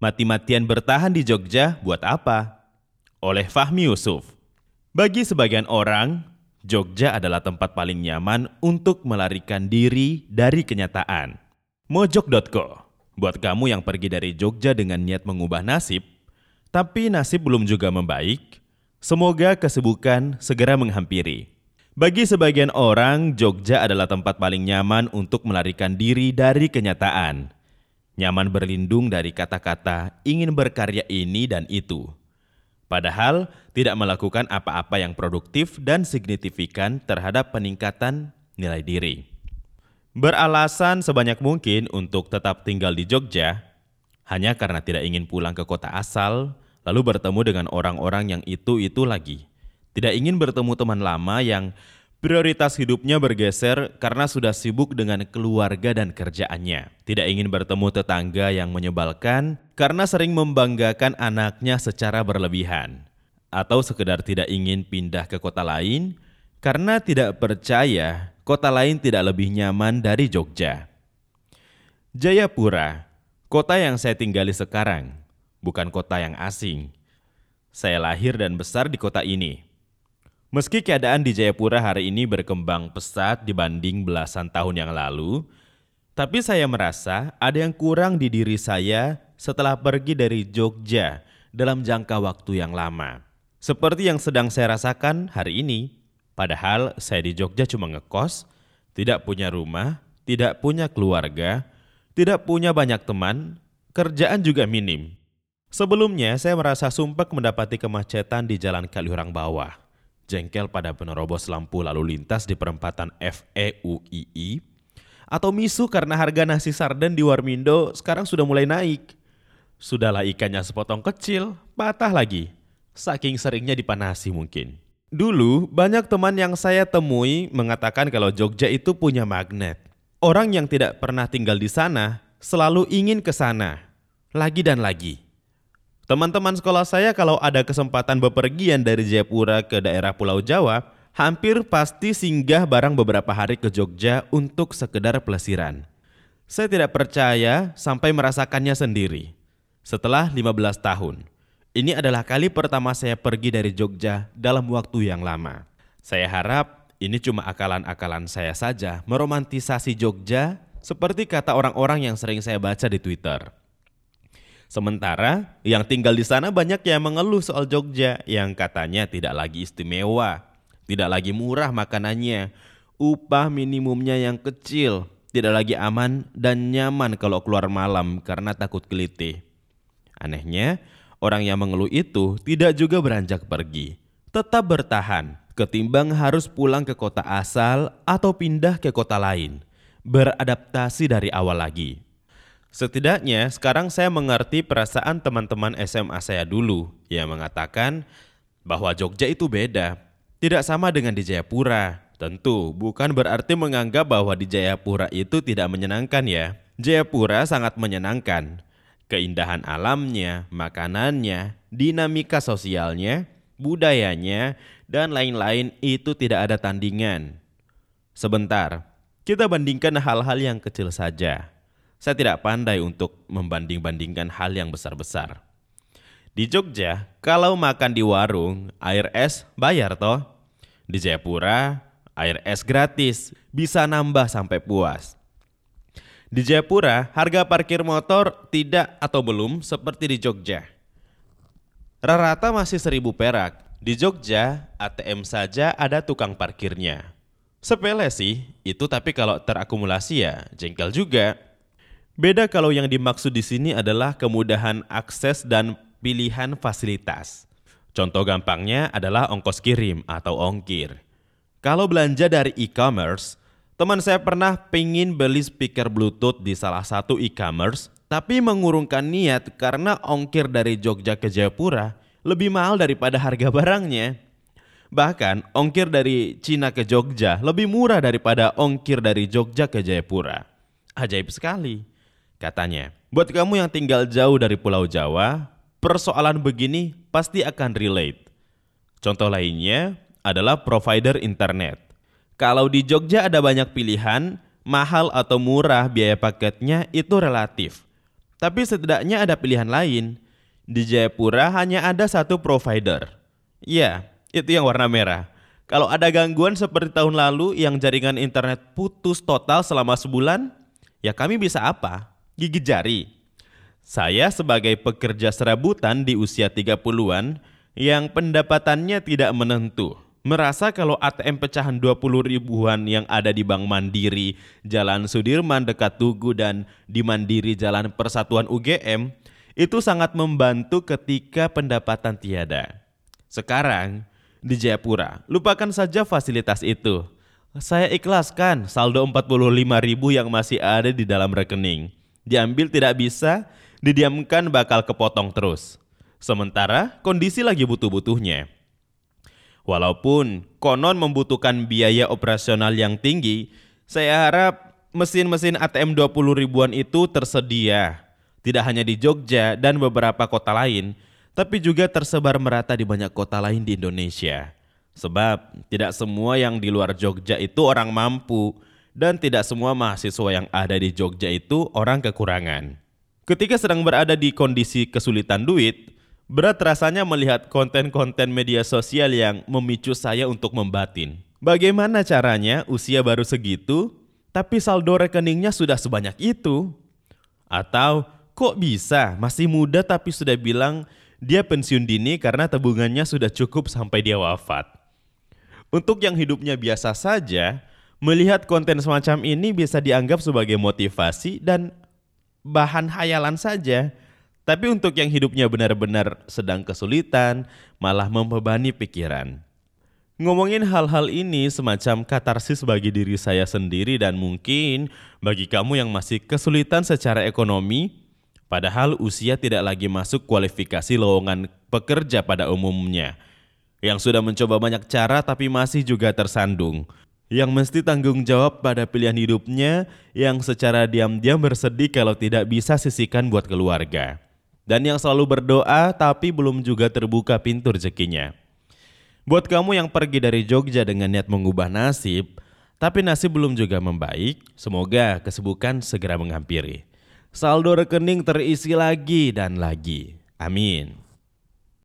Mati-matian bertahan di Jogja buat apa? Oleh Fahmi Yusuf. Bagi sebagian orang, Jogja adalah tempat paling nyaman untuk melarikan diri dari kenyataan. Mojok.co Buat kamu yang pergi dari Jogja dengan niat mengubah nasib, tapi nasib belum juga membaik, semoga kesibukan segera menghampiri. Bagi sebagian orang, Jogja adalah tempat paling nyaman untuk melarikan diri dari kenyataan nyaman berlindung dari kata-kata ingin berkarya ini dan itu. Padahal tidak melakukan apa-apa yang produktif dan signifikan terhadap peningkatan nilai diri. Beralasan sebanyak mungkin untuk tetap tinggal di Jogja hanya karena tidak ingin pulang ke kota asal, lalu bertemu dengan orang-orang yang itu-itu lagi. Tidak ingin bertemu teman lama yang Prioritas hidupnya bergeser karena sudah sibuk dengan keluarga dan kerjaannya. Tidak ingin bertemu tetangga yang menyebalkan karena sering membanggakan anaknya secara berlebihan. Atau sekedar tidak ingin pindah ke kota lain karena tidak percaya kota lain tidak lebih nyaman dari Jogja. Jayapura, kota yang saya tinggali sekarang, bukan kota yang asing. Saya lahir dan besar di kota ini Meski keadaan di Jayapura hari ini berkembang pesat dibanding belasan tahun yang lalu, tapi saya merasa ada yang kurang di diri saya setelah pergi dari Jogja dalam jangka waktu yang lama. Seperti yang sedang saya rasakan hari ini, padahal saya di Jogja cuma ngekos, tidak punya rumah, tidak punya keluarga, tidak punya banyak teman, kerjaan juga minim. Sebelumnya saya merasa sumpah mendapati kemacetan di Jalan Kaliurang Bawah jengkel pada penerobos lampu lalu lintas di perempatan FEUII, atau misu karena harga nasi sarden di Warmindo sekarang sudah mulai naik. Sudahlah ikannya sepotong kecil, patah lagi. Saking seringnya dipanasi mungkin. Dulu banyak teman yang saya temui mengatakan kalau Jogja itu punya magnet. Orang yang tidak pernah tinggal di sana selalu ingin ke sana, lagi dan lagi. Teman-teman sekolah saya kalau ada kesempatan bepergian dari Jayapura ke daerah Pulau Jawa, hampir pasti singgah barang beberapa hari ke Jogja untuk sekedar pelesiran. Saya tidak percaya sampai merasakannya sendiri. Setelah 15 tahun, ini adalah kali pertama saya pergi dari Jogja dalam waktu yang lama. Saya harap ini cuma akalan-akalan saya saja meromantisasi Jogja seperti kata orang-orang yang sering saya baca di Twitter. Sementara yang tinggal di sana banyak yang mengeluh soal Jogja yang katanya tidak lagi istimewa, tidak lagi murah makanannya, upah minimumnya yang kecil, tidak lagi aman dan nyaman kalau keluar malam karena takut kelitih. Anehnya, orang yang mengeluh itu tidak juga beranjak pergi, tetap bertahan ketimbang harus pulang ke kota asal atau pindah ke kota lain, beradaptasi dari awal lagi. Setidaknya sekarang saya mengerti perasaan teman-teman SMA saya dulu yang mengatakan bahwa Jogja itu beda, tidak sama dengan di Jayapura. Tentu bukan berarti menganggap bahwa di Jayapura itu tidak menyenangkan ya. Jayapura sangat menyenangkan. Keindahan alamnya, makanannya, dinamika sosialnya, budayanya, dan lain-lain itu tidak ada tandingan. Sebentar, kita bandingkan hal-hal yang kecil saja. Saya tidak pandai untuk membanding-bandingkan hal yang besar-besar. Di Jogja, kalau makan di warung, air es bayar toh. Di Jayapura, air es gratis, bisa nambah sampai puas. Di Jayapura, harga parkir motor tidak atau belum seperti di Jogja. Rata-rata masih seribu perak. Di Jogja, ATM saja ada tukang parkirnya. Sepele sih, itu tapi kalau terakumulasi ya jengkel juga. Beda kalau yang dimaksud di sini adalah kemudahan akses dan pilihan fasilitas. Contoh gampangnya adalah ongkos kirim atau ongkir. Kalau belanja dari e-commerce, teman saya pernah pingin beli speaker bluetooth di salah satu e-commerce, tapi mengurungkan niat karena ongkir dari Jogja ke Jayapura lebih mahal daripada harga barangnya. Bahkan ongkir dari Cina ke Jogja lebih murah daripada ongkir dari Jogja ke Jayapura. Ajaib sekali. Katanya, buat kamu yang tinggal jauh dari Pulau Jawa, persoalan begini pasti akan relate. Contoh lainnya adalah provider internet. Kalau di Jogja ada banyak pilihan, mahal atau murah biaya paketnya itu relatif. tapi setidaknya ada pilihan lain. Di Jayapura hanya ada satu provider. Iya, itu yang warna merah. Kalau ada gangguan seperti tahun lalu yang jaringan internet putus total selama sebulan, ya kami bisa apa? Gigit jari. Saya sebagai pekerja serabutan di usia 30-an yang pendapatannya tidak menentu, merasa kalau ATM pecahan 20 ribuan yang ada di Bank Mandiri, Jalan Sudirman dekat Tugu dan di Mandiri Jalan Persatuan UGM itu sangat membantu ketika pendapatan tiada. Sekarang di Jayapura, lupakan saja fasilitas itu. Saya ikhlaskan saldo 45 ribu yang masih ada di dalam rekening. Diambil tidak bisa, didiamkan bakal kepotong terus. Sementara kondisi lagi butuh-butuhnya. Walaupun konon membutuhkan biaya operasional yang tinggi, saya harap mesin-mesin ATM 20 ribuan itu tersedia. Tidak hanya di Jogja dan beberapa kota lain, tapi juga tersebar merata di banyak kota lain di Indonesia. Sebab tidak semua yang di luar Jogja itu orang mampu dan tidak semua mahasiswa yang ada di Jogja itu orang kekurangan. Ketika sedang berada di kondisi kesulitan duit, berat rasanya melihat konten-konten media sosial yang memicu saya untuk membatin. Bagaimana caranya usia baru segitu, tapi saldo rekeningnya sudah sebanyak itu? Atau kok bisa masih muda tapi sudah bilang dia pensiun dini karena tabungannya sudah cukup sampai dia wafat? Untuk yang hidupnya biasa saja, melihat konten semacam ini bisa dianggap sebagai motivasi dan bahan hayalan saja. Tapi untuk yang hidupnya benar-benar sedang kesulitan, malah membebani pikiran. Ngomongin hal-hal ini semacam katarsis bagi diri saya sendiri dan mungkin bagi kamu yang masih kesulitan secara ekonomi, padahal usia tidak lagi masuk kualifikasi lowongan pekerja pada umumnya. Yang sudah mencoba banyak cara tapi masih juga tersandung yang mesti tanggung jawab pada pilihan hidupnya yang secara diam-diam bersedih kalau tidak bisa sisihkan buat keluarga. Dan yang selalu berdoa tapi belum juga terbuka pintu rezekinya. Buat kamu yang pergi dari Jogja dengan niat mengubah nasib, tapi nasib belum juga membaik, semoga kesibukan segera menghampiri. Saldo rekening terisi lagi dan lagi. Amin.